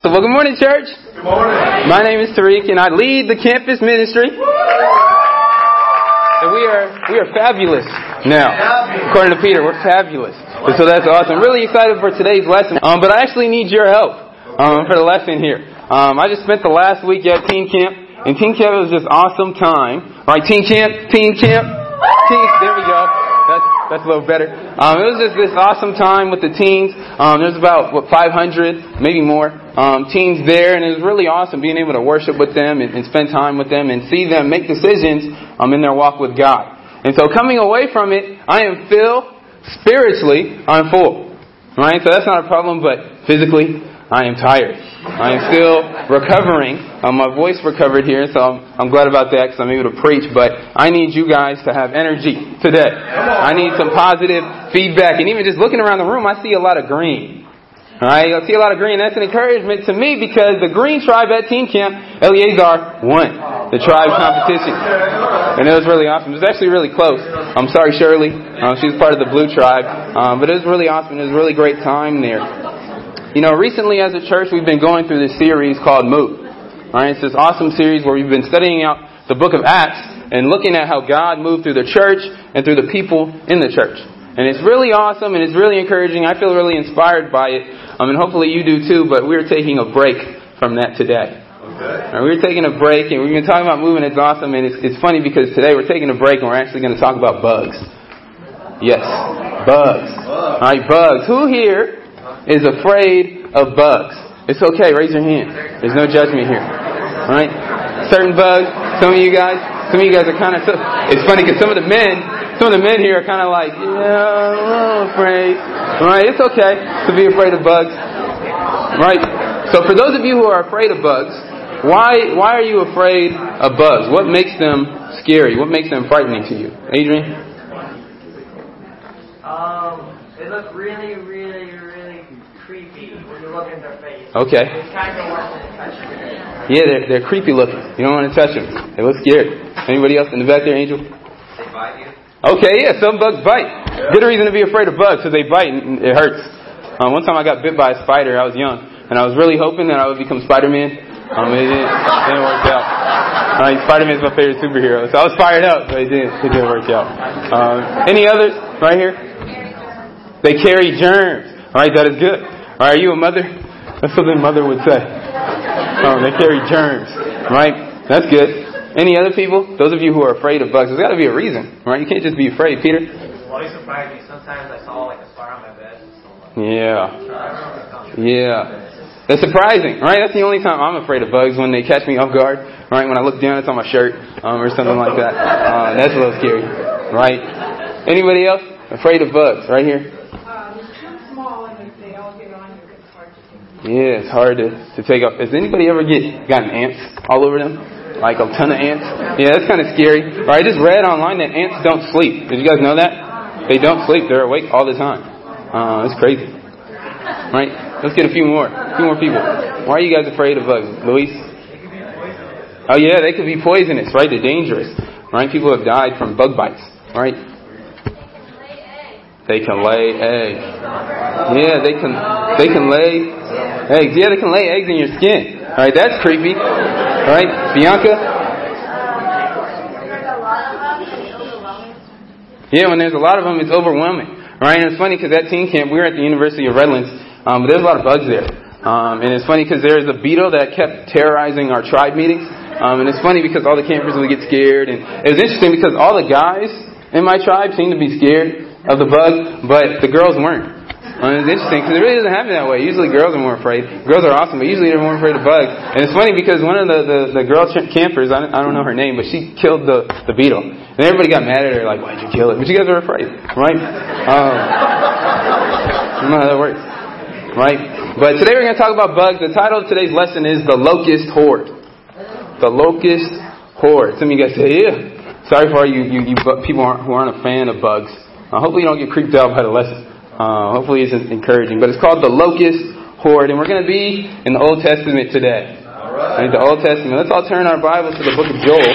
So, well, good morning, church. Good morning. My name is Tariq, and I lead the campus ministry. And we are we are fabulous now, according to Peter. We're fabulous, and so that's awesome. Really excited for today's lesson. Um, but I actually need your help um, for the lesson here. Um, I just spent the last week at teen camp, and teen camp was just awesome time. Right, teen camp, teen camp, teen. That's a little better. Um, it was just this awesome time with the teens. Um, there's about what 500, maybe more, um, teens there, and it was really awesome being able to worship with them and, and spend time with them and see them make decisions um, in their walk with God. And so coming away from it, I am filled spiritually. I'm full. Right? So that's not a problem, but physically, I am tired. I am still recovering. Um, my voice recovered here, so I'm, I'm glad about that because I'm able to preach. But I need you guys to have energy today. I need some positive feedback. And even just looking around the room, I see a lot of green. Alright, I see a lot of green. That's an encouragement to me because the green tribe at Teen Camp, Eleazar, won the tribe competition. And it was really awesome. It was actually really close. I'm sorry, Shirley. Um, she was part of the blue tribe. Um, but it was really awesome. It was a really great time there. You know, recently as a church, we've been going through this series called Move. Alright, it's this awesome series where we've been studying out the book of Acts and looking at how God moved through the church and through the people in the church. And it's really awesome and it's really encouraging. I feel really inspired by it. Um, I mean, hopefully you do too, but we're taking a break from that today. Okay. Right, we're taking a break and we've been talking about moving. It's awesome and it's, it's funny because today we're taking a break and we're actually going to talk about bugs. Yes, bugs. Alright, bugs. Who here is afraid of bugs? It's okay, raise your hand. There's no judgment here. Right? Certain bugs, some of you guys, some of you guys are kind of, it's funny because some of the men, some of the men here are kind of like, yeah, I'm afraid. Right? It's okay to be afraid of bugs. Right? So for those of you who are afraid of bugs, why, why are you afraid of bugs? What makes them scary? What makes them frightening to you? Adrian? Um, look really, really, really creepy when you look in their face. Okay. It's kind of worse than touching it. Yeah, they're, they're creepy looking. You don't want to touch them. They look scared. Anybody else in the back there, Angel? They bite you. Okay, yeah, some bugs bite. Good reason to be afraid of bugs because they bite and it hurts. Um, one time I got bit by a spider. I was young, and I was really hoping that I would become Spider-Man. Um, it didn't, it didn't work out. Uh, Spider-Man's my favorite superhero, so I was fired up, but it didn't, it didn't work out. Um, any others right here? They carry germs. All right, that is good. All right, are you a mother? That's something mother would say. Um, they carry germs, right? That's good. Any other people? Those of you who are afraid of bugs, there's got to be a reason, right? You can't just be afraid. Peter? Well, it surprised me. Sometimes I saw like a spider on my bed. Yeah. I don't know if it's. Yeah. That's surprising, right? That's the only time I'm afraid of bugs when they catch me off guard, right? When I look down, it's on my shirt um, or something like that. Uh, that's a little scary, right? Anybody else afraid of bugs? Right here. Um, too small and if they all get on you, it's hard to take. Yeah, it's hard to, to take off. Has anybody ever get gotten ants all over them? Like a ton of ants? Yeah, that's kind of scary. Or I just read online that ants don't sleep. Did you guys know that? They don't sleep. They're awake all the time. Uh, it's crazy. Right? Let's get a few more. A few more people. Why are you guys afraid of bugs? Luis? Oh yeah, they could be poisonous, right? They're dangerous. Right? People have died from bug bites. Right? They can lay eggs. Yeah, they can they can lay eggs. Yeah, they can lay eggs in your skin. All right, that's creepy. All right, Bianca. Yeah, when there's a lot of them, it's overwhelming. Right, and it's funny because at teen camp we were at the University of Redlands, um, but there's a lot of bugs there. Um, and it's funny because there's a beetle that kept terrorizing our tribe meetings. Um, and it's funny because all the campers would get scared, and it was interesting because all the guys in my tribe seemed to be scared of the bug, but the girls weren't. Um, it's interesting because it really doesn't happen that way. Usually girls are more afraid. Girls are awesome, but usually they're more afraid of bugs. And it's funny because one of the, the, the girl campers, I don't, I don't know her name, but she killed the, the beetle. And everybody got mad at her, like, why'd you kill it? But you guys are afraid, right? Um, I don't know how that works, right? But today we're going to talk about bugs. The title of today's lesson is The Locust Horde. The Locust Horde. Some of you guys say, yeah. Sorry for all you, you, you people who aren't a fan of bugs. Uh, hopefully you don't get creeped out by the lesson. Uh, hopefully it's encouraging. But it's called the Locust Horde, and we're going to be in the Old Testament today. All right. Right, the Old Testament. Let's all turn our Bibles to the book of Joel.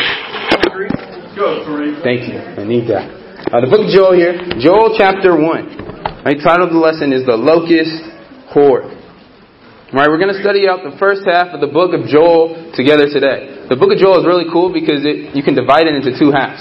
Go. Thank you. I need that. Uh, the book of Joel here, Joel chapter 1. Right, title of the lesson is The Locust Horde. Right, we're going to study out the first half of the book of Joel together today. The book of Joel is really cool because it, you can divide it into two halves.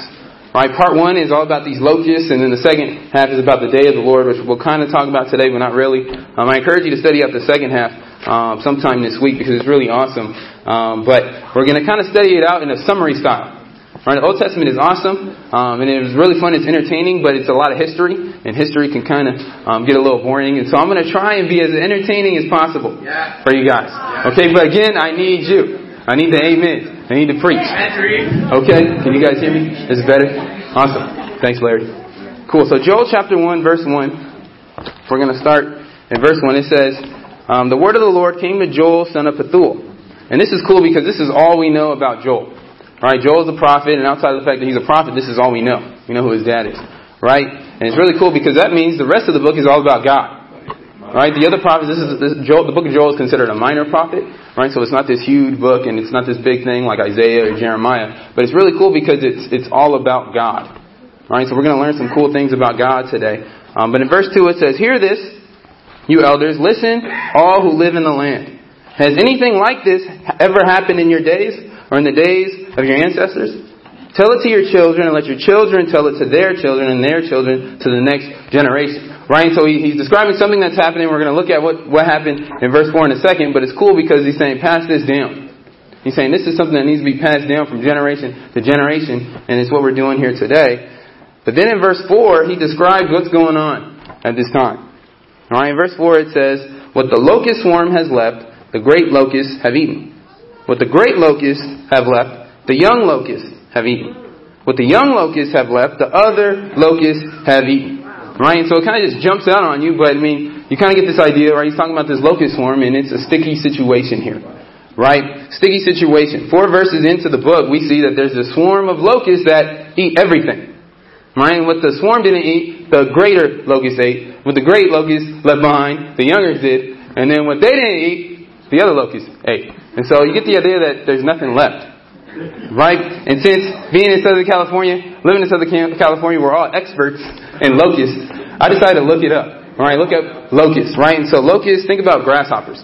Right, part one is all about these locusts, and then the second half is about the day of the Lord, which we'll kind of talk about today, but not really. Um, I encourage you to study up the second half um, sometime this week because it's really awesome. Um, but we're going to kind of study it out in a summary style. Right, the Old Testament is awesome, um, and it was really fun. It's entertaining, but it's a lot of history, and history can kind of um, get a little boring. And so I'm going to try and be as entertaining as possible Yeah. for you guys. Okay, but again, I need you. I need the amen. I need to preach. Okay, can you guys hear me? Is it better? Awesome. Thanks, Larry. Cool. So Joel chapter one, verse one. We're going to start in verse one. It says, um, "The word of the Lord came to Joel, son of Pethuel." And this is cool because this is all we know about Joel. Right? Joel's a prophet, and outside of the fact that he's a prophet, this is all we know. We know who his dad is. Right? And it's really cool because that means the rest of the book is all about God. Right? The other prophets, this is this, Joel, the book of Joel is considered a minor prophet, right? So it's not this huge book and it's not this big thing like Isaiah or Jeremiah, but it's really cool because it's it's all about God. Right? So we're going to learn some cool things about God today. Um, but in verse two it says, "Hear this, you elders, listen, all who live in the land. Has anything like this ever happened in your days or in the days of your ancestors?" Tell it to your children and let your children tell it to their children and their children to the next generation. Right? So he, he's describing something that's happening. We're going to look at what, what happened in verse 4 in a second, but it's cool because he's saying, pass this down. He's saying this is something that needs to be passed down from generation to generation, and it's what we're doing here today. But then in verse 4, he describes what's going on at this time. Alright, in verse 4 it says, What the locust swarm has left, the great locusts have eaten. What the great locusts have left, the young locusts have eaten. What the young locusts have left, the other locusts have eaten. Right? So it kind of just jumps out on you, but I mean, you kind of get this idea, right? He's talking about this locust swarm, and it's a sticky situation here. Right? Sticky situation. Four verses into the book, we see that there's a swarm of locusts that eat everything. Right? And what the swarm didn't eat, the greater locusts ate. What the great locusts left behind, the younger did. And then what they didn't eat, the other locusts ate. And so you get the idea that there's nothing left. Right? And since being in Southern California, living in Southern California, we're all experts in locusts, I decided to look it up. Alright, look up locusts, right? And so locusts, think about grasshoppers.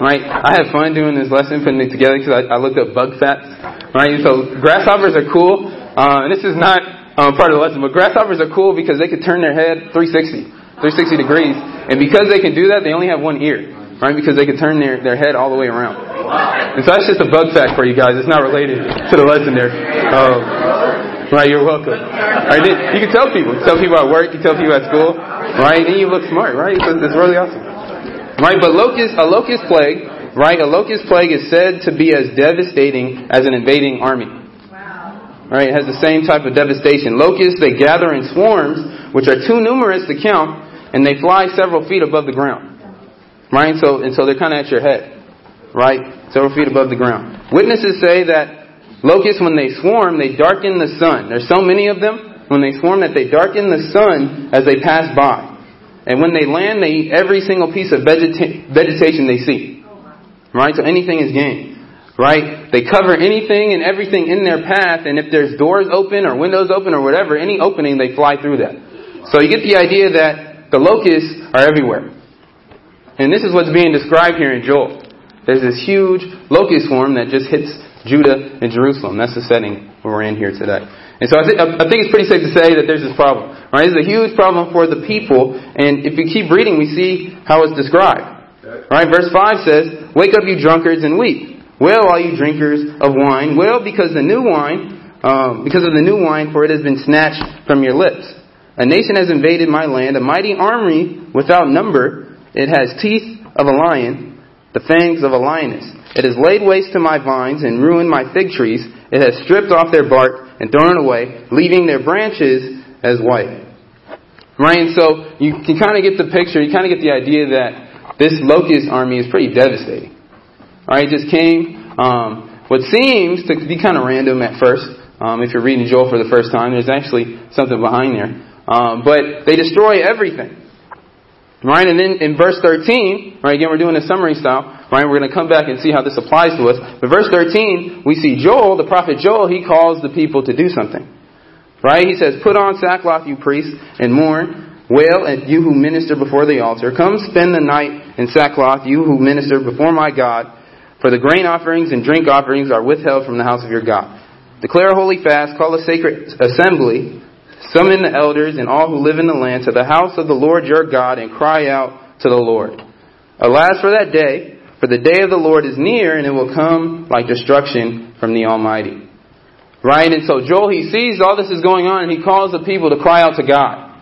Right? I had fun doing this lesson, putting it together because I, I looked up bug fats. Right? So grasshoppers are cool. Uh, and this is not um, part of the lesson, but grasshoppers are cool because they could turn their head 360, 360 degrees. And because they can do that, they only have one ear. Right? Because they can turn their, their head all the way around. And so that's just a bug fact for you guys. It's not related to the lesson there. Um, right, you're welcome. Right, you can tell people. Tell people at work, you tell people at school. Right? And you look smart, right? It's, it's really awesome. Right, but locust, a locust plague, right? A locust plague is said to be as devastating as an invading army. Right, it has the same type of devastation. Locusts, they gather in swarms, which are too numerous to count, and they fly several feet above the ground. Right, so, and so they're kind of at your head. Right, several feet above the ground. Witnesses say that locusts, when they swarm, they darken the sun. There's so many of them, when they swarm, that they darken the sun as they pass by. And when they land, they eat every single piece of vegeta- vegetation they see. Right? So anything is game. Right? They cover anything and everything in their path, and if there's doors open or windows open or whatever, any opening, they fly through that. So you get the idea that the locusts are everywhere. And this is what's being described here in Joel. There's this huge locust swarm that just hits Judah and Jerusalem. That's the setting we're in here today. And so I, th- I think it's pretty safe to say that there's this problem. Right? It's a huge problem for the people. And if you keep reading, we see how it's described. Right? Verse 5 says, Wake up, you drunkards, and weep. Wail, all you drinkers of wine. Wail because the new wine, um, because of the new wine, for it has been snatched from your lips. A nation has invaded my land, a mighty army without number. It has teeth of a lion, the fangs of a lioness. It has laid waste to my vines and ruined my fig trees. It has stripped off their bark and thrown it away, leaving their branches as white. Right? And so you can kind of get the picture, you kind of get the idea that this locust army is pretty devastating. Alright, it just came, um, what seems to be kind of random at first, um, if you're reading Joel for the first time, there's actually something behind there. Um, but they destroy everything. Right? And then in verse 13, right, again, we're doing a summary style, right? We're going to come back and see how this applies to us. But verse 13, we see Joel, the prophet Joel, he calls the people to do something. Right? He says, Put on sackcloth, you priests, and mourn. Wail at you who minister before the altar. Come spend the night in sackcloth, you who minister before my God, for the grain offerings and drink offerings are withheld from the house of your God. Declare a holy fast, call a sacred assembly, summon the elders and all who live in the land to the house of the Lord your God and cry out to the Lord. Alas for that day, for the day of the Lord is near and it will come like destruction from the Almighty. Right? And so Joel, he sees all this is going on and he calls the people to cry out to God.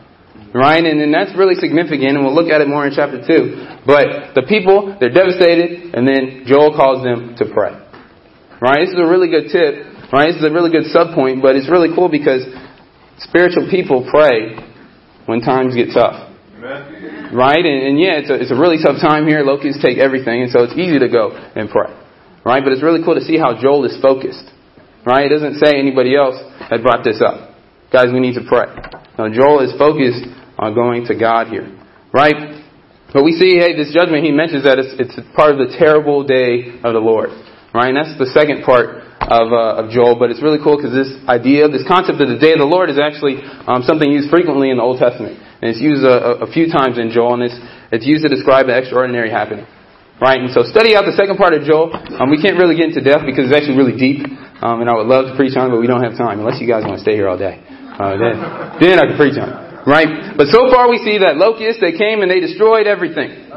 Right? And, and that's really significant and we'll look at it more in chapter 2. But the people, they're devastated and then Joel calls them to pray. Right? This is a really good tip. Right? This is a really good sub point, but it's really cool because spiritual people pray when times get tough. Amen. Right? And, and yeah, it's a, it's a really tough time here. Locusts take everything, and so it's easy to go and pray. Right? But it's really cool to see how Joel is focused. Right? It doesn't say anybody else had brought this up. Guys, we need to pray. Now, Joel is focused on going to God here. Right? But we see, hey, this judgment, he mentions that it's, it's part of the terrible day of the Lord. Right? And that's the second part of, uh, of Joel, but it's really cool because this idea, this concept of the day of the Lord is actually um, something used frequently in the Old Testament. And it's used a, a few times in Joel, and it's, it's used to describe an extraordinary happening. Right? And so study out the second part of Joel. Um, we can't really get into depth because it's actually really deep, um, and I would love to preach on it, but we don't have time, unless you guys want to stay here all day. Uh, then, then I can preach on it. Right? But so far we see that locusts, they came and they destroyed everything.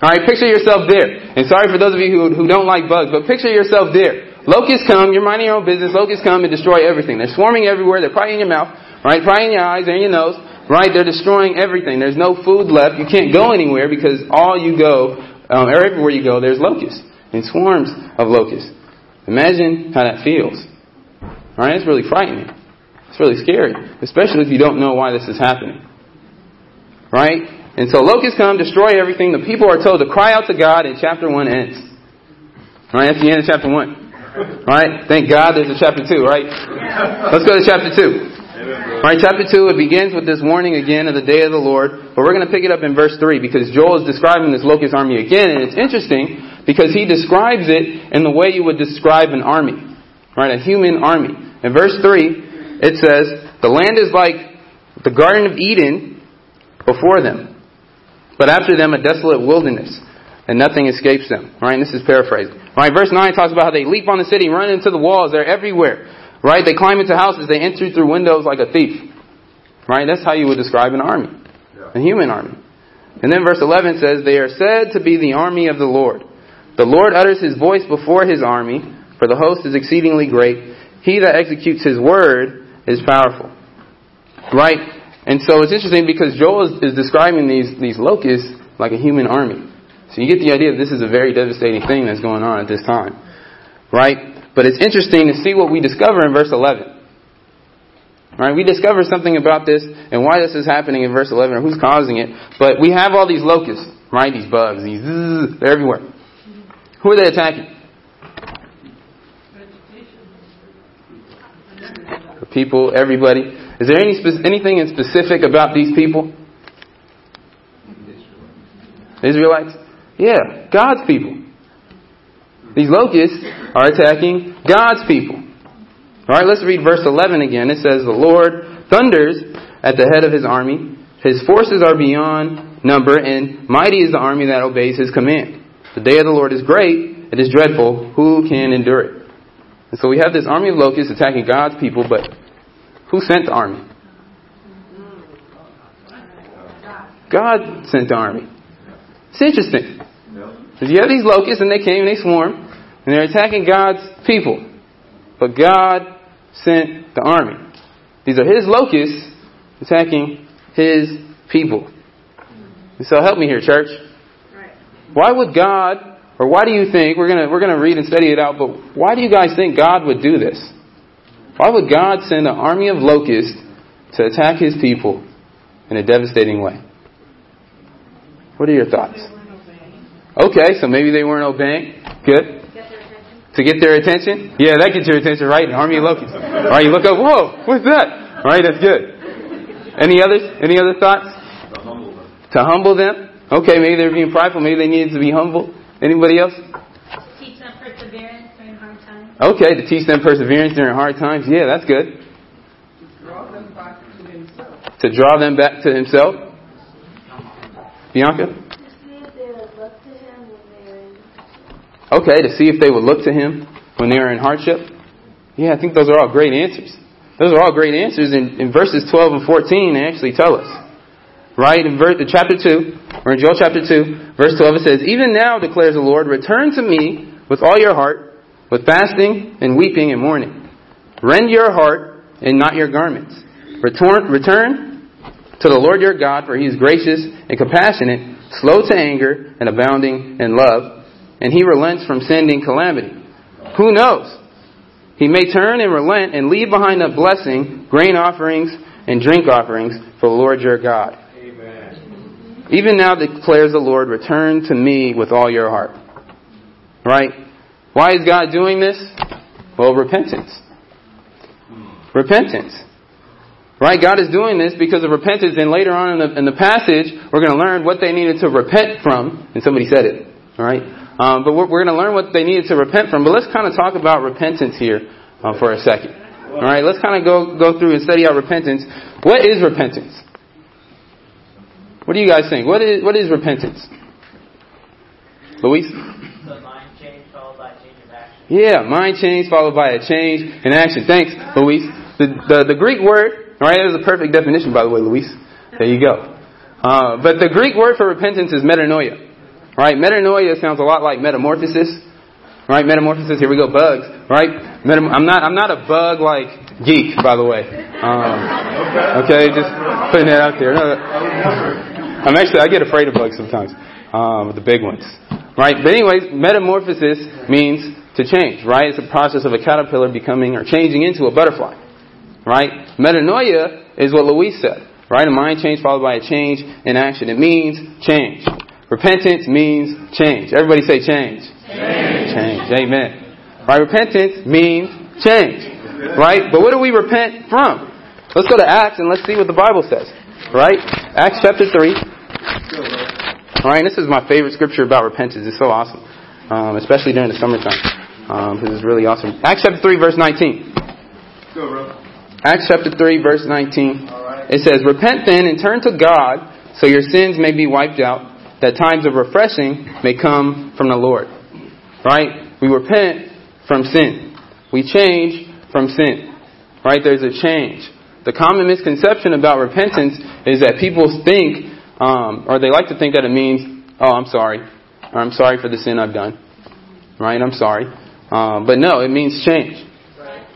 Alright, picture yourself there. And sorry for those of you who, who don't like bugs, but picture yourself there. Locusts come, you're minding your own business, locusts come and destroy everything. They're swarming everywhere, they're probably in your mouth, right? Probably in your eyes, in your nose, right? They're destroying everything. There's no food left. You can't go anywhere because all you go, um, everywhere you go, there's locusts. And swarms of locusts. Imagine how that feels. Alright, it's really frightening. It's really scary. Especially if you don't know why this is happening. Right? And so locusts come, destroy everything. The people are told to cry out to God, and chapter 1 ends. Right? That's the end of chapter 1. Right? Thank God there's a chapter 2, right? Let's go to chapter 2. Right, chapter 2, it begins with this warning again of the day of the Lord, but we're going to pick it up in verse 3 because Joel is describing this locust army again, and it's interesting because he describes it in the way you would describe an army. Right, a human army. In verse 3, it says, The land is like the Garden of Eden before them, but after them a desolate wilderness, and nothing escapes them. Right, and this is paraphrased. Right, verse 9 talks about how they leap on the city, run into the walls, they're everywhere. Right, they climb into houses, they enter through windows like a thief. Right, that's how you would describe an army, a human army. And then verse 11 says, They are said to be the army of the Lord. The Lord utters his voice before his army, for the host is exceedingly great. He that executes his word is powerful. Right? And so it's interesting because Joel is, is describing these, these locusts like a human army. So you get the idea that this is a very devastating thing that's going on at this time. Right? But it's interesting to see what we discover in verse 11. Right? We discover something about this and why this is happening in verse 11 or who's causing it. But we have all these locusts, right? These bugs, these, zzz, they're everywhere. Who are they attacking? The people, everybody. Is there any spe- anything in specific about these people? Israelites? Yeah, God's people. These locusts are attacking God's people. All right, let's read verse 11 again. It says, The Lord thunders at the head of his army. His forces are beyond number, and mighty is the army that obeys his command. The day of the Lord is great, it is dreadful. Who can endure it? And so we have this army of locusts attacking God's people, but who sent the army? God sent the army. It's interesting. You have these locusts, and they came and they swarm, and they're attacking God's people. But God sent the army. These are His locusts attacking His people. So help me here, church. Why would God, or why do you think, we're going to we're gonna read and study it out, but why do you guys think God would do this? Why would God send an army of locusts to attack His people in a devastating way? What are your thoughts? Okay, so maybe they weren't obeying. Good. To get their attention? Yeah, that gets your attention, right? An army of locusts. All right, you look up, whoa, what's that? All right, that's good. Any others? Any other thoughts? To humble them. To humble them? Okay, maybe they're being prideful. Maybe they needed to be humble. Anybody else? Teach them perseverance during hard times. Okay, to teach them perseverance during hard times. Yeah, that's good. To draw them back to himself. To draw them back to Himself. Bianca? Okay, to see if they would look to him when they were in hardship. Yeah, I think those are all great answers. Those are all great answers. In, in verses 12 and 14, they actually tell us. Right? In verse, chapter 2, or in Joel chapter 2, verse 12, it says, Even now, declares the Lord, return to me with all your heart, with fasting and weeping and mourning. Rend your heart and not your garments. Return, return to the Lord your God, for he is gracious and compassionate, slow to anger, and abounding in love, and he relents from sending calamity. Who knows? He may turn and relent and leave behind a blessing, grain offerings and drink offerings for the Lord your God. Amen. Even now declares the Lord, return to me with all your heart. Right? Why is God doing this? Well, repentance. Repentance. Right? God is doing this because of repentance, and later on in the, in the passage, we're going to learn what they needed to repent from, and somebody said it. Alright? Um, but we're, we're going to learn what they needed to repent from. But let's kind of talk about repentance here uh, for a second. All right, let's kind of go go through and study out repentance. What is repentance? What do you guys think? What is what is repentance? Luis? The mind change followed by change of action. Yeah, mind change followed by a change in action. Thanks, Luis. The, the, the Greek word, all right, that was a perfect definition, by the way, Luis. There you go. Uh, but the Greek word for repentance is metanoia. Right? Metanoia sounds a lot like metamorphosis. Right? Metamorphosis. Here we go. Bugs. Right? Metam- I'm not. I'm not a bug like geek, by the way. Um, okay, just putting that out there. I'm actually. I get afraid of bugs sometimes. Um, the big ones. Right? But anyways, metamorphosis means to change. Right? It's a process of a caterpillar becoming or changing into a butterfly. Right? Metanoia is what Luis said. Right? A mind change followed by a change in action. It means change. Repentance means change. Everybody say change. Change. Change. Amen. Right? Repentance means change. Right? But what do we repent from? Let's go to Acts and let's see what the Bible says. Right? Acts chapter 3. Alright, this is my favorite scripture about repentance. It's so awesome. Um, especially during the summertime. Um, this is really awesome. Acts chapter 3 verse 19. Go, bro. Acts chapter 3 verse 19. It says, Repent then and turn to God so your sins may be wiped out that times of refreshing may come from the Lord. Right? We repent from sin. We change from sin. Right? There's a change. The common misconception about repentance is that people think, um, or they like to think that it means, oh, I'm sorry. Or I'm sorry for the sin I've done. Right? I'm sorry. Um, but no, it means change.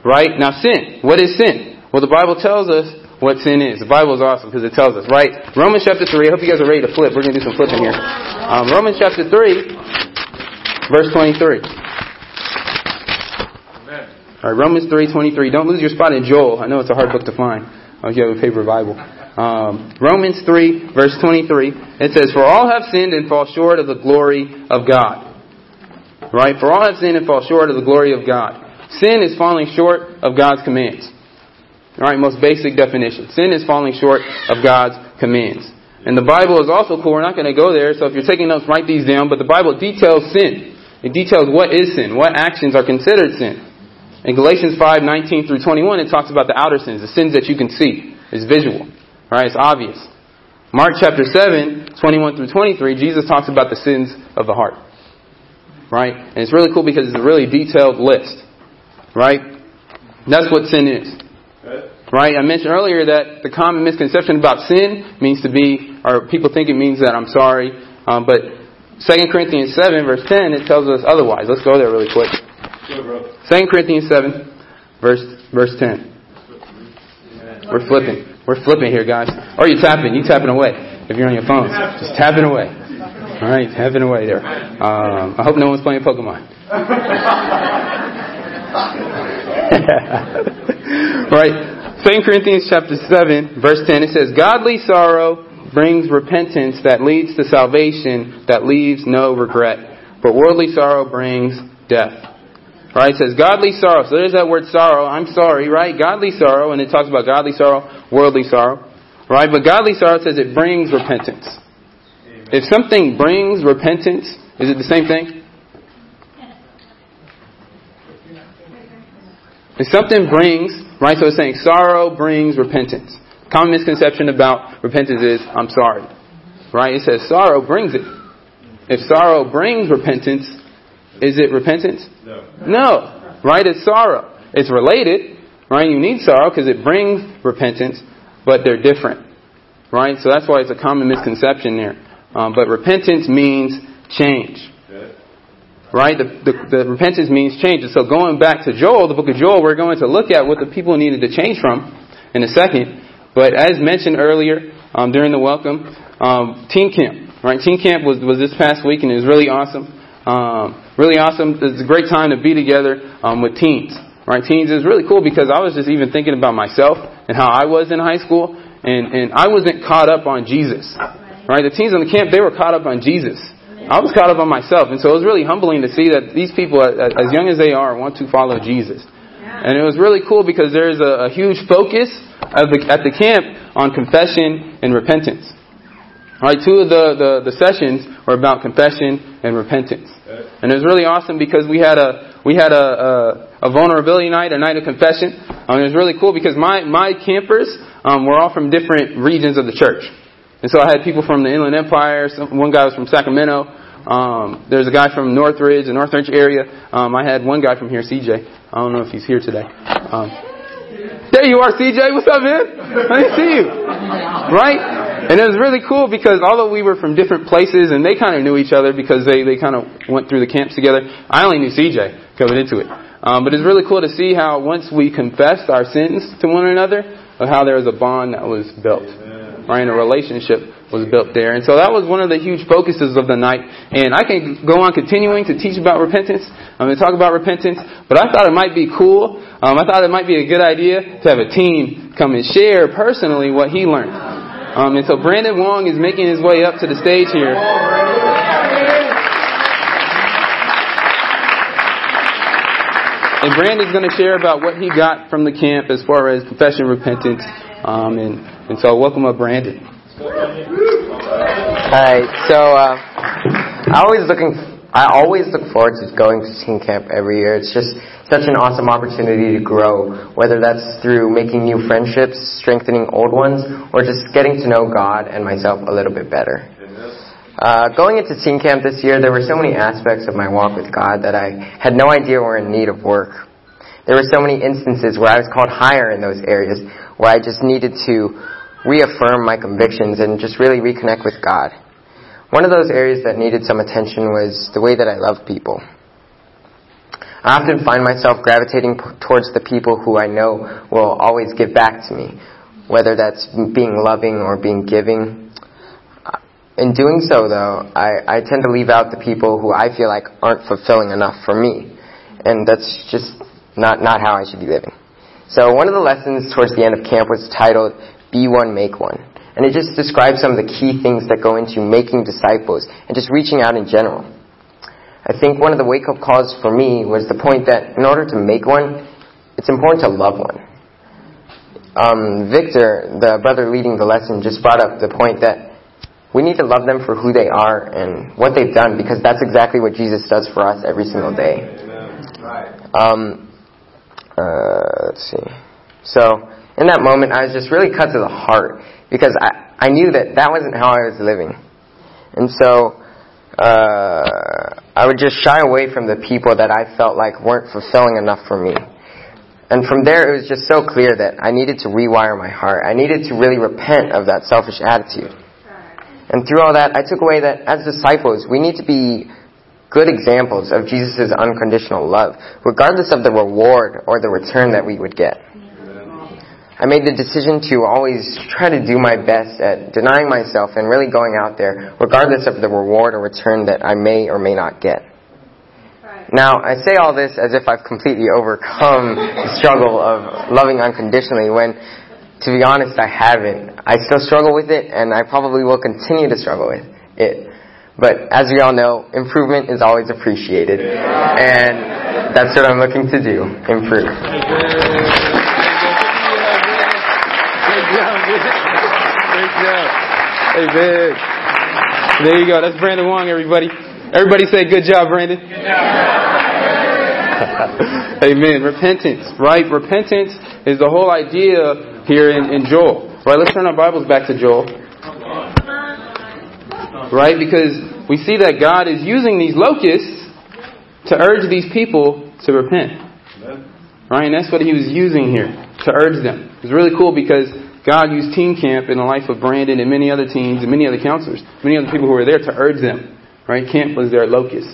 Right? Now sin. What is sin? Well, the Bible tells us what sin is. The Bible is awesome because it tells us, right? Romans chapter 3, I hope you guys are ready to flip. We're going to do some flipping here. Um, Romans chapter 3, verse 23. All right, Romans 3, 23. Don't lose your spot in Joel. I know it's a hard book to find uh, if you have a paper Bible. Um, Romans 3, verse 23. It says, For all have sinned and fall short of the glory of God. Right? For all have sinned and fall short of the glory of God. Sin is falling short of God's commands. All right, most basic definition. Sin is falling short of God's commands. And the Bible is also cool. We're not going to go there, so if you're taking notes, write these down. But the Bible details sin. It details what is sin, what actions are considered sin. In Galatians 5, 19 through 21, it talks about the outer sins, the sins that you can see. It's visual. All right, it's obvious. Mark chapter 7, 21 through 23, Jesus talks about the sins of the heart. Right? And it's really cool because it's a really detailed list. Right? That's what sin is. Right? I mentioned earlier that the common misconception about sin means to be, or people think it means that I'm sorry. Um, but 2 Corinthians 7, verse 10, it tells us otherwise. Let's go there really quick. Go, 2 Corinthians 7, verse, verse 10. We're flipping. We're flipping here, guys. Or you tapping. You tapping away. If you're on your phones, just tapping away. All right, heaven away there. Um, I hope no one's playing Pokemon. right. 2 Corinthians chapter 7, verse 10, it says, Godly sorrow brings repentance that leads to salvation that leaves no regret. But worldly sorrow brings death. Right? It says godly sorrow. So there's that word sorrow. I'm sorry, right? Godly sorrow, and it talks about godly sorrow, worldly sorrow. Right? But godly sorrow says it brings repentance. If something brings repentance, is it the same thing? If something brings, right, so it's saying sorrow brings repentance. Common misconception about repentance is, I'm sorry. Right? It says sorrow brings it. If sorrow brings repentance, Is it repentance? No. No. Right? It's sorrow. It's related. Right? You need sorrow because it brings repentance, but they're different. Right? So that's why it's a common misconception there. Um, but repentance means change. Right? The, the, the repentance means change. And so going back to Joel, the book of Joel, we're going to look at what the people needed to change from in a second. But as mentioned earlier um, during the welcome, um, teen camp. Right? Teen camp was, was this past week and it was really awesome. Um, really awesome. It's a great time to be together um, with teens. Right? Teens is really cool because I was just even thinking about myself and how I was in high school and, and I wasn't caught up on Jesus. Right? The teens in the camp, they were caught up on Jesus. I was caught up on myself, and so it was really humbling to see that these people, as young as they are, want to follow Jesus. And it was really cool because there's a, a huge focus at the, at the camp on confession and repentance. All right, two of the, the, the sessions were about confession and repentance. And it was really awesome because we had a we had a, a, a vulnerability night, a night of confession. Um, it was really cool because my my campers um, were all from different regions of the church. And so I had people from the Inland Empire. Some, one guy was from Sacramento. Um, there's a guy from Northridge, the Northridge area. Um, I had one guy from here, CJ. I don't know if he's here today. Um, there you are, CJ. What's up, man? I didn't see you. Right? And it was really cool because although we were from different places and they kind of knew each other because they, they kind of went through the camps together, I only knew CJ coming into it. Um, but it's really cool to see how once we confessed our sins to one another, how there was a bond that was built. And a relationship was built there. And so that was one of the huge focuses of the night. And I can go on continuing to teach about repentance. Going to talk about repentance. But I thought it might be cool. Um, I thought it might be a good idea to have a team come and share personally what he learned. Um, and so Brandon Wong is making his way up to the stage here. And Brandon's going to share about what he got from the camp as far as confession, repentance, um, and and so welcome up, Brandon. Hi. So uh, I always looking. I always look forward to going to teen camp every year. It's just such an awesome opportunity to grow, whether that's through making new friendships, strengthening old ones, or just getting to know God and myself a little bit better. Uh, going into teen camp this year, there were so many aspects of my walk with God that I had no idea were in need of work. There were so many instances where I was called higher in those areas, where I just needed to reaffirm my convictions and just really reconnect with God. One of those areas that needed some attention was the way that I love people. I often find myself gravitating p- towards the people who I know will always give back to me, whether that's being loving or being giving. Uh, in doing so, though, I, I tend to leave out the people who I feel like aren't fulfilling enough for me. And that's just not, not how I should be living. So one of the lessons towards the end of camp was titled Be One, Make One. And it just describes some of the key things that go into making disciples and just reaching out in general. I think one of the wake up calls for me was the point that in order to make one, it's important to love one. Um, Victor, the brother leading the lesson, just brought up the point that we need to love them for who they are and what they've done because that's exactly what Jesus does for us every single day. Um, uh, let's see. So, in that moment, I was just really cut to the heart because I, I knew that that wasn't how I was living. And so, uh, I would just shy away from the people that I felt like weren't fulfilling enough for me. And from there, it was just so clear that I needed to rewire my heart. I needed to really repent of that selfish attitude. And through all that, I took away that as disciples, we need to be good examples of Jesus' unconditional love, regardless of the reward or the return that we would get. I made the decision to always try to do my best at denying myself and really going out there, regardless of the reward or return that I may or may not get. Now, I say all this as if I've completely overcome the struggle of loving unconditionally when, to be honest, I haven't. I still struggle with it, and I probably will continue to struggle with it. But as we all know, improvement is always appreciated. And that's what I'm looking to do, improve. Hey, big. There you go. That's Brandon Wong, everybody. Everybody say good job, Brandon. Amen. Repentance, right? Repentance is the whole idea here in, in Joel. Right? Let's turn our Bibles back to Joel. Right? Because we see that God is using these locusts to urge these people to repent. Right? And that's what he was using here, to urge them. It's really cool because God used Teen Camp in the life of Brandon and many other teens and many other counselors, many other people who were there to urge them. Right? Camp was their locus.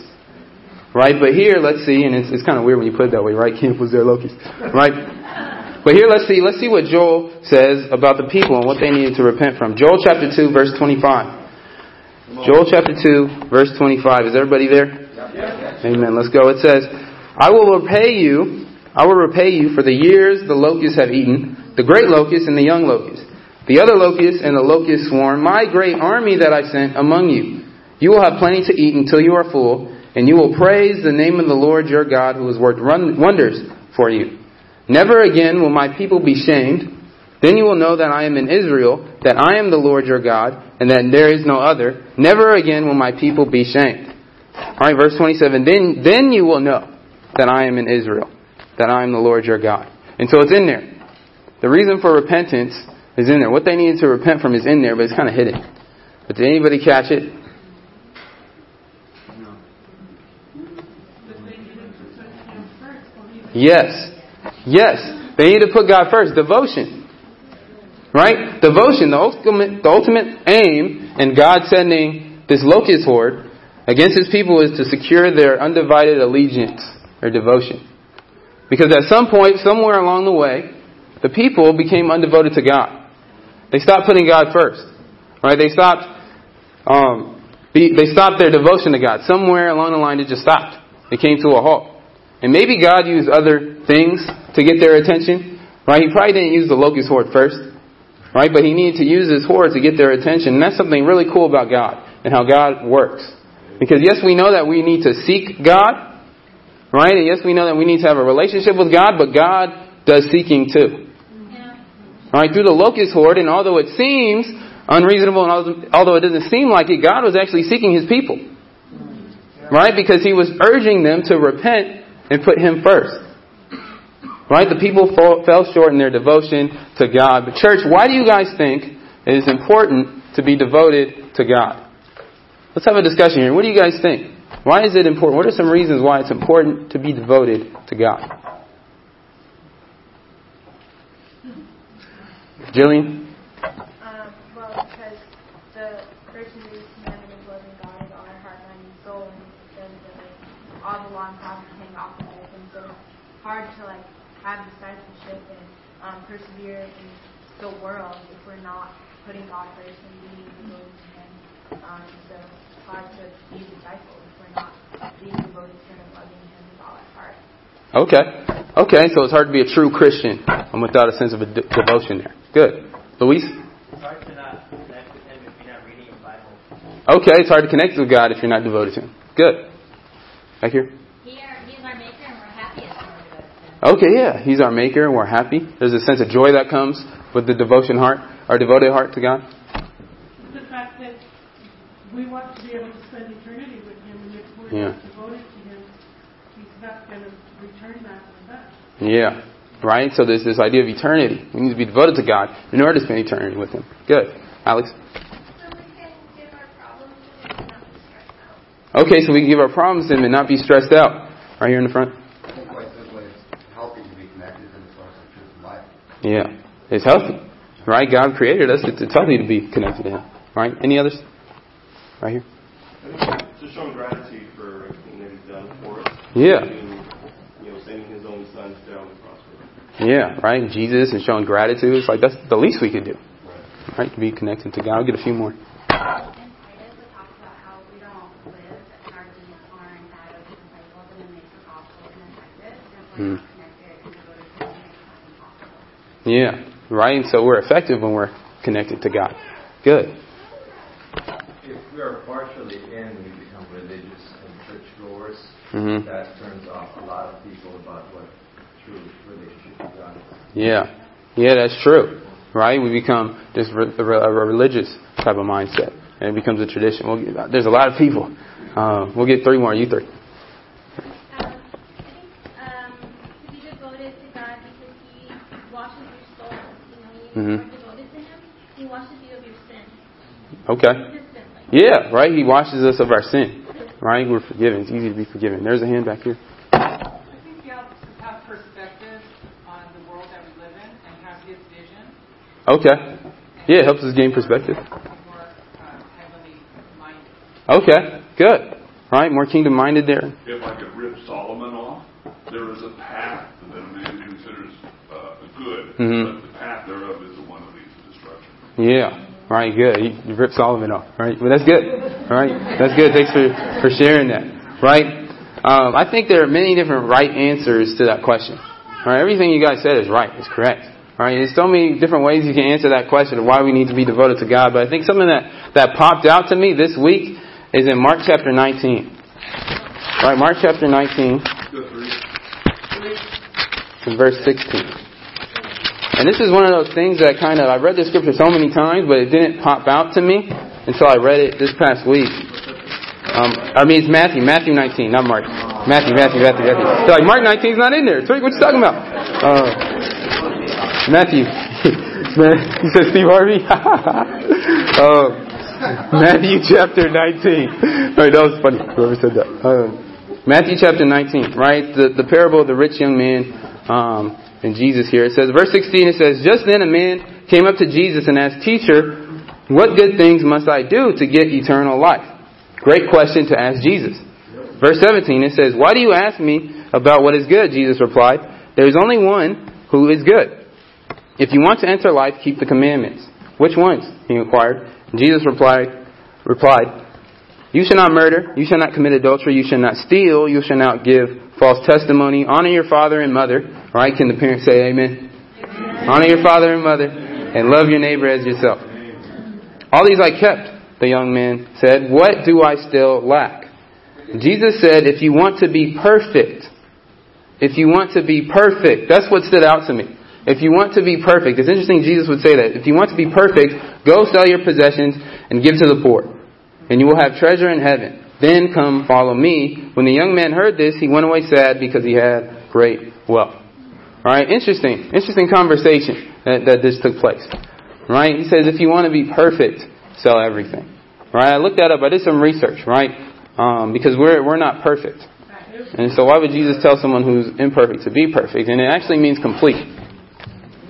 Right? But here, let's see, and it's, it's kind of weird when you put it that way, right? Camp was their locus. Right? But here, let's see, let's see what Joel says about the people and what they needed to repent from. Joel chapter 2, verse 25. Joel chapter 2, verse 25. Is everybody there? Amen. Let's go. It says, I will repay you, I will repay you for the years the locusts have eaten, the great locust and the young locust, the other locusts and the locust swarm, my great army that I sent among you. You will have plenty to eat until you are full, and you will praise the name of the Lord your God who has worked wonders for you. Never again will my people be shamed. Then you will know that I am in Israel, that I am the Lord your God, and that there is no other. Never again will my people be shamed. Alright, verse 27. Then, then you will know that I am in Israel, that I am the Lord your God. And so it's in there. The reason for repentance is in there. What they needed to repent from is in there, but it's kind of hidden. But did anybody catch it? Yes. Yes. They need to put God first. Devotion. Right? Devotion. The ultimate, the ultimate aim in God sending this locust horde against his people is to secure their undivided allegiance or devotion. Because at some point, somewhere along the way, the people became undevoted to God. They stopped putting God first. Right? They stopped, um, they stopped their devotion to God. Somewhere along the line, it just stopped. It came to a halt. And maybe God used other things to get their attention. Right? He probably didn't use the locust horde first. Right? But he needed to use his horde to get their attention. And that's something really cool about God and how God works. Because yes, we know that we need to seek God. Right? And yes, we know that we need to have a relationship with God, but God does seeking too. Yeah. Right? Through the locust horde, and although it seems unreasonable and although it doesn't seem like it, God was actually seeking his people. Right? Because he was urging them to repent and put him first. Right? The people fall, fell short in their devotion to God. But church, why do you guys think it is important to be devoted to God? Let's have a discussion here. What do you guys think? Why is it important? What are some reasons why it's important to be devoted to God? Jillian? Um, well, because the first and loving God with our heart, mind, and soul, and then the, like, all the long process hang off of it. And so it's hard to like have discipleship and um, persevere in the world if we're not putting God first and being devoted to. Um, so hard to be a disciple if we're not being devoted to Him loving Him with all our heart. Okay. Okay, so it's hard to be a true Christian um, without a sense of a de- devotion there. Good. Luis? It's hard to not connect with Him if you're not reading the Bible. Okay, it's hard to connect with God if you're not devoted to Him. Good. Back here? He are, he's our maker and we're happiest when we're devoted to him. Okay, yeah. He's our maker and we're happy. There's a sense of joy that comes with the devotion heart, our devoted heart to God. The fact that we want to be able to spend eternity with Him, and if we're Yeah. devoted to Him, He's not to return that with. Yeah. Right? So there's this idea of eternity. We need to be devoted to God in order to spend eternity with Him. Good. Alex? So we can give our problems to Him and not be stressed out. Okay, so we can give our problems to Him and not be stressed out. Right here in the front. I think quite simply, it's healthy to be connected to the source of truth and life. Yeah. It's healthy. Right? God created us. It's, it's healthy to be connected to Him. Right? Any others? Right here. Just showing gratitude for everything that He's done for us. Yeah. You know, sending His only Son to die on the cross. Yeah, right? Jesus and showing gratitude. It's like that's the least we could do. Right? To be connected to God. I'll get a few more. In Titus, it talks about how we don't live in our foreign diet of disciples and it makes the gospel ineffective if we're not connected and devoted to it makes that impossible. Yeah, right? So we're effective when we're connected to God. Good. If we are partially in, we become religious and churchgoers. Mhm. That turns off a lot of people about what true relationship with God is. Yeah. Yeah, that's true. Right? We become just re- a, re- a religious type of mindset. And it becomes a tradition. We'll get, there's a lot of people. Uh, we'll get three more. You three. Um, I think um, to be devoted to God because He washes your soul. You know, when Mhm. you are devoted to Him, He washes you of your sin Okay. Yeah, right? He washes us of our sin. Right? We're forgiven. It's easy to be forgiven. There's a hand back here. I think you have to have perspective on the world that we live in and have his vision. Okay. Yeah, it helps us gain perspective. More uh, heavenly minded. Okay, good. Right, more kingdom minded there. If I could rip Solomon off, there is a path that a man considers uh, good, Mhm. but the path thereof is the one that leads to destruction. Yeah. Right, good. You, you ripped Solomon off, right? Well, that's good. All right, that's good. Thanks for, for sharing that. Right? Um, I think there are many different right answers to that question. All right, everything you guys said is right. It's correct. All right, there's so many different ways you can answer that question of why we need to be devoted to God. But I think something that, that popped out to me this week is in Mark chapter 19. All right, Mark chapter 19, in verse 16. And this is one of those things that kind of, I've read the scripture so many times, but it didn't pop out to me until I read it this past week. Um, I mean, it's Matthew, Matthew 19, not Mark. Matthew, Matthew, Matthew, Matthew. So like, Mark 19 is not in there. What you talking about? Uh, Matthew. you said Steve Harvey? uh, Matthew chapter 19. All right, that was funny. Whoever said that. Um, Matthew chapter 19, right? The, the parable of the rich young man um, and Jesus here. It says, verse 16, it says, Just then a man came up to Jesus and asked, Teacher, what good things must I do to get eternal life? Great question to ask Jesus. Verse 17, it says, Why do you ask me about what is good? Jesus replied, There is only one who is good. If you want to enter life, keep the commandments. Which ones? He inquired. Jesus replied, replied, You shall not murder, you shall not commit adultery, you shall not steal, you shall not give false testimony, honor your father and mother. Right? Can the parents say amen? Honor your father and mother, and love your neighbor as yourself. All these I kept, the young man said. What do I still lack? Jesus said, if you want to be perfect, if you want to be perfect, that's what stood out to me. If you want to be perfect, it's interesting Jesus would say that. If you want to be perfect, go sell your possessions and give to the poor, and you will have treasure in heaven. Then come follow me. When the young man heard this, he went away sad because he had great wealth. Alright, interesting, interesting conversation that, that this took place. Right? He says, if you want to be perfect, sell everything. Right? I looked that up. I did some research, right? Um, because we're, we're not perfect. And so why would Jesus tell someone who's imperfect to be perfect? And it actually means complete.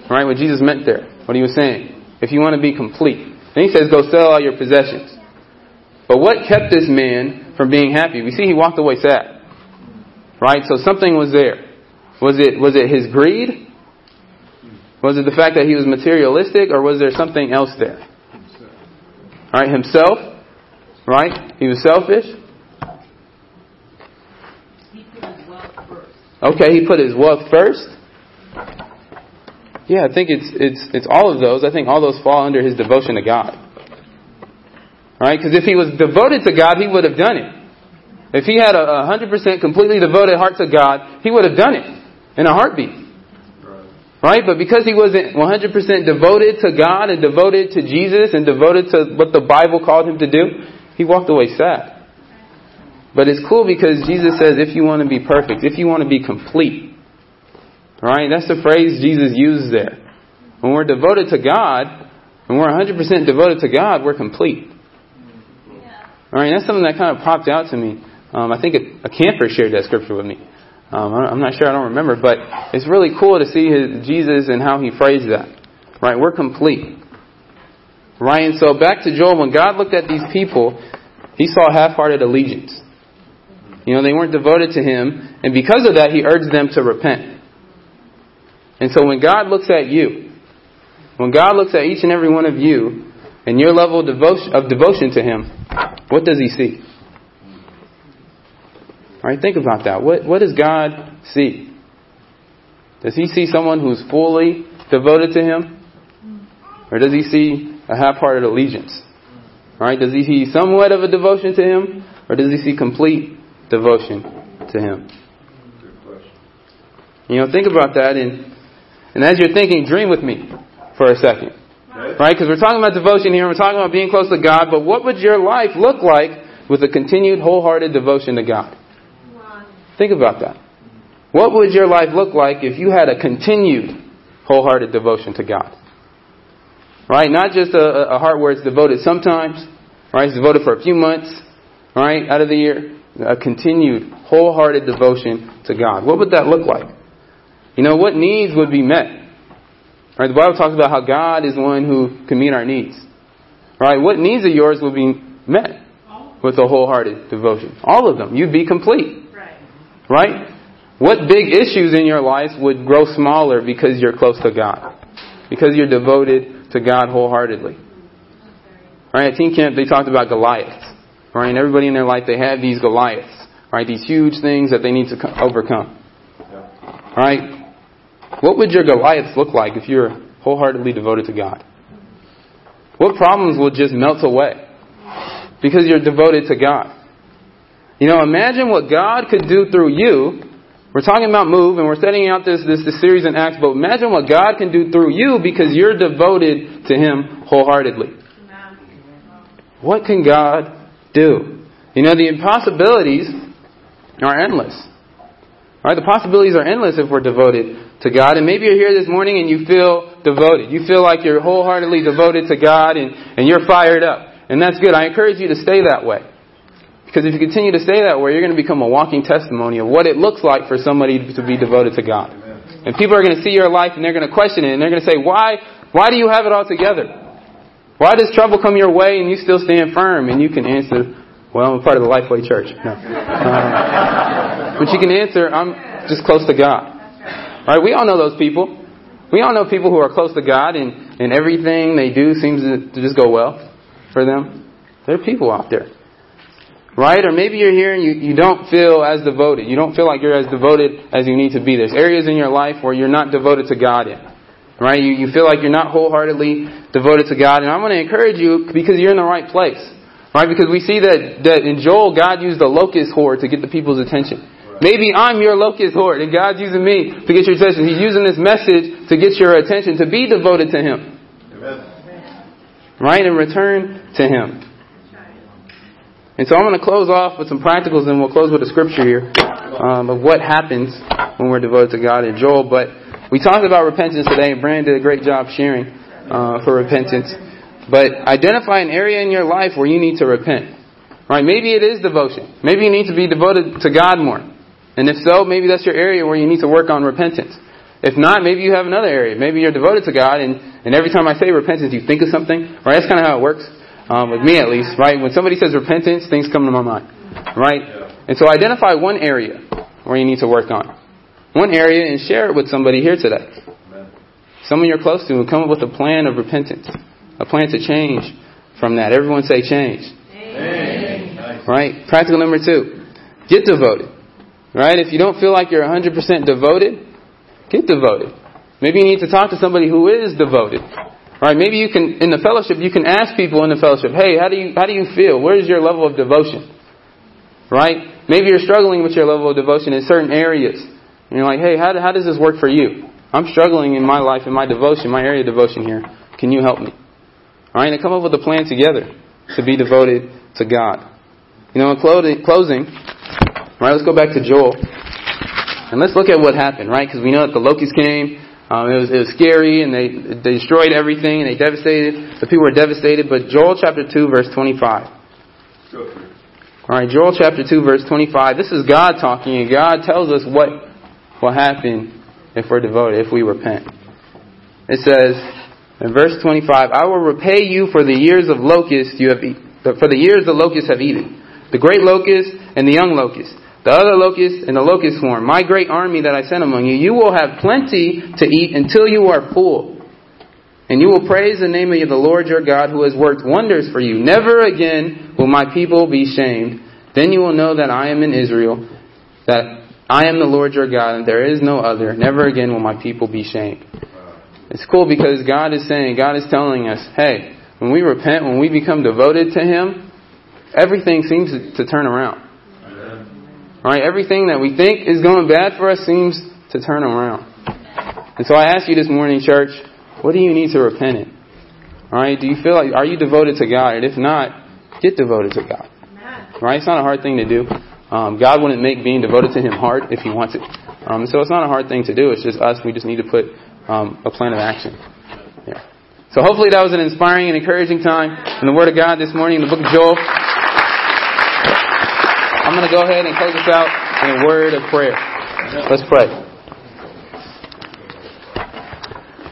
Right? What Jesus meant there. What he was saying. If you want to be complete. Then he says, go sell all your possessions. But what kept this man from being happy? We see he walked away sad. Right? So something was there. Was it, was it his greed? Was it the fact that he was materialistic or was there something else there? Right? Himself? Right? He was selfish? Okay, he put his wealth first. Yeah, I think it's it's it's all of those. I think all those fall under his devotion to God. Right? Because if he was devoted to God, he would have done it. If he had a hundred percent completely devoted heart to God, he would have done it in a heartbeat. Right? But because he wasn't 100% devoted to God and devoted to Jesus and devoted to what the Bible called him to do, he walked away sad. But it's cool because Jesus says if you want to be perfect, if you want to be complete, right? That's the phrase Jesus used there. When we're devoted to God, when we're 100% devoted to God, we're complete. All right, that's something that kind of popped out to me. Um, I think a, a camper shared that scripture with me. Um, I'm not sure, I don't remember, but it's really cool to see his, Jesus and how he phrased that. Right, we're complete. Right, and so back to Joel, when God looked at these people, he saw half-hearted allegiance. You know, they weren't devoted to him, and because of that, he urged them to repent. And so when God looks at you, when God looks at each and every one of you, and your level of devotion, of devotion to him, what does he see? All right, think about that. What, what does God see? Does he see someone who's fully devoted to him? Or does he see a half-hearted allegiance? All right, does he see somewhat of a devotion to him? Or does he see complete devotion to him? You know, think about that and, and as you're thinking, dream with me for a second. Right? Because we're talking about devotion here, we're talking about being close to God, but what would your life look like with a continued wholehearted devotion to God? Think about that. What would your life look like if you had a continued wholehearted devotion to God? Right? Not just a, a heart where it's devoted sometimes, right? It's devoted for a few months, right, out of the year. a continued, wholehearted devotion to God. What would that look like? You know, what needs would be met? Right? The Bible talks about how God is the one who can meet our needs. Right? What needs of yours will be met with a wholehearted devotion? All of them. You'd be complete. Right? What big issues in your life would grow smaller because you're close to God? Because you're devoted to God wholeheartedly. Right? At teen camp, they talked about Goliaths. Right? And everybody in their life, they have these Goliaths. Right? These huge things that they need to overcome. Right? What would your Goliaths look like if you're wholeheartedly devoted to God? What problems would just melt away because you're devoted to God? You know, imagine what God could do through you. We're talking about move and we're setting out this, this, this series in Acts, but imagine what God can do through you because you're devoted to Him wholeheartedly. What can God do? You know, the impossibilities are endless. Right? The possibilities are endless if we're devoted to God. And maybe you're here this morning and you feel devoted. You feel like you're wholeheartedly devoted to God and, and you're fired up. And that's good. I encourage you to stay that way. Because if you continue to stay that way, you're going to become a walking testimony of what it looks like for somebody to be devoted to God. And people are going to see your life and they're going to question it and they're going to say, why, why do you have it all together? Why does trouble come your way and you still stand firm? And you can answer, well, I'm a part of the Lifeway Church. No. Uh, but you can answer, I'm just close to God. Right, we all know those people. We all know people who are close to God and, and everything they do seems to, to just go well for them. There are people out there. Right? Or maybe you're here and you, you don't feel as devoted. You don't feel like you're as devoted as you need to be. There's areas in your life where you're not devoted to God in. Right? You, you feel like you're not wholeheartedly devoted to God. And I want to encourage you because you're in the right place. Right? Because we see that, that in Joel, God used the locust horde to get the people's attention. Maybe I'm your locust horde and God's using me to get your attention. He's using this message to get your attention, to be devoted to Him. Right? And return to Him. And so I'm going to close off with some practicals and we'll close with a scripture here um, of what happens when we're devoted to God and Joel. But we talked about repentance today and Brandon did a great job sharing uh, for repentance. But identify an area in your life where you need to repent. Right? Maybe it is devotion. Maybe you need to be devoted to God more. And if so, maybe that's your area where you need to work on repentance. If not, maybe you have another area. Maybe you're devoted to God, and, and every time I say repentance, you think of something. Right? That's kind of how it works, um, with me at least. Right? When somebody says repentance, things come to my mind. Right? And so identify one area where you need to work on. One area and share it with somebody here today. Someone you're close to, and come up with a plan of repentance, a plan to change from that. Everyone say change. Right? Practical number two. Get devoted. Right? If you don't feel like you're 100% devoted, get devoted. Maybe you need to talk to somebody who is devoted. Right? Maybe you can, in the fellowship, you can ask people in the fellowship, hey, how do you, how do you feel? Where is your level of devotion? Right? Maybe you're struggling with your level of devotion in certain areas. And you're like, hey, how, how does this work for you? I'm struggling in my life, in my devotion, my area of devotion here. Can you help me? Alright, and come up with a plan together to be devoted to God. You know, in closing, right, let's go back to Joel. And let's look at what happened, right? Because we know that the locusts came. Um, it, was, it was scary, and they, they destroyed everything, and they devastated. The people were devastated. But Joel chapter 2, verse 25. All right, Joel chapter 2, verse 25. This is God talking, and God tells us what will happen if we're devoted, if we repent. It says in verse 25, I will repay you for the years of locusts you have eaten, for the years the locusts have eaten, the great locust and the young locust the other locust and the locust swarm, my great army that I sent among you, you will have plenty to eat until you are full. And you will praise the name of the Lord your God who has worked wonders for you. Never again will my people be shamed. Then you will know that I am in Israel, that I am the Lord your God, and there is no other. Never again will my people be shamed. It's cool because God is saying, God is telling us, hey, when we repent, when we become devoted to Him, everything seems to turn around. Right? Everything that we think is going bad for us seems to turn around. And so I ask you this morning, church, what do you need to repent in? Right? Do you feel like, are you devoted to God? And if not, get devoted to God. Right? It's not a hard thing to do. Um, God wouldn't make being devoted to Him hard if He wants it. Um, so it's not a hard thing to do. It's just us. We just need to put um, a plan of action. Yeah. So hopefully that was an inspiring and encouraging time in the Word of God this morning in the book of Joel. I'm going to go ahead and close this out in a word of prayer. Let's pray.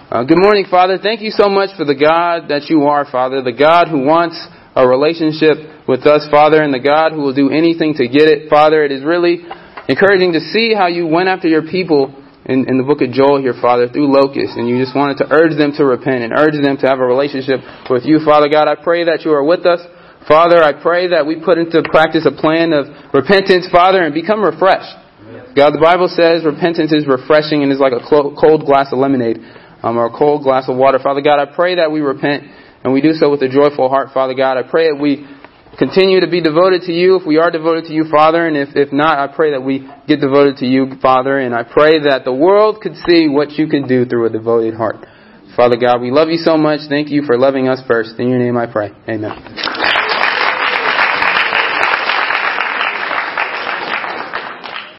Uh, good morning, Father. Thank you so much for the God that you are, Father. The God who wants a relationship with us, Father, and the God who will do anything to get it. Father, it is really encouraging to see how you went after your people in, in the book of Joel here, Father, through locusts, and you just wanted to urge them to repent and urge them to have a relationship with you, Father God. I pray that you are with us. Father, I pray that we put into practice a plan of repentance, Father, and become refreshed. God, the Bible says repentance is refreshing and is like a cold glass of lemonade um, or a cold glass of water. Father God, I pray that we repent and we do so with a joyful heart, Father God. I pray that we continue to be devoted to you if we are devoted to you, Father, and if, if not, I pray that we get devoted to you, Father, and I pray that the world could see what you can do through a devoted heart. Father God, we love you so much. Thank you for loving us first. In your name I pray. Amen.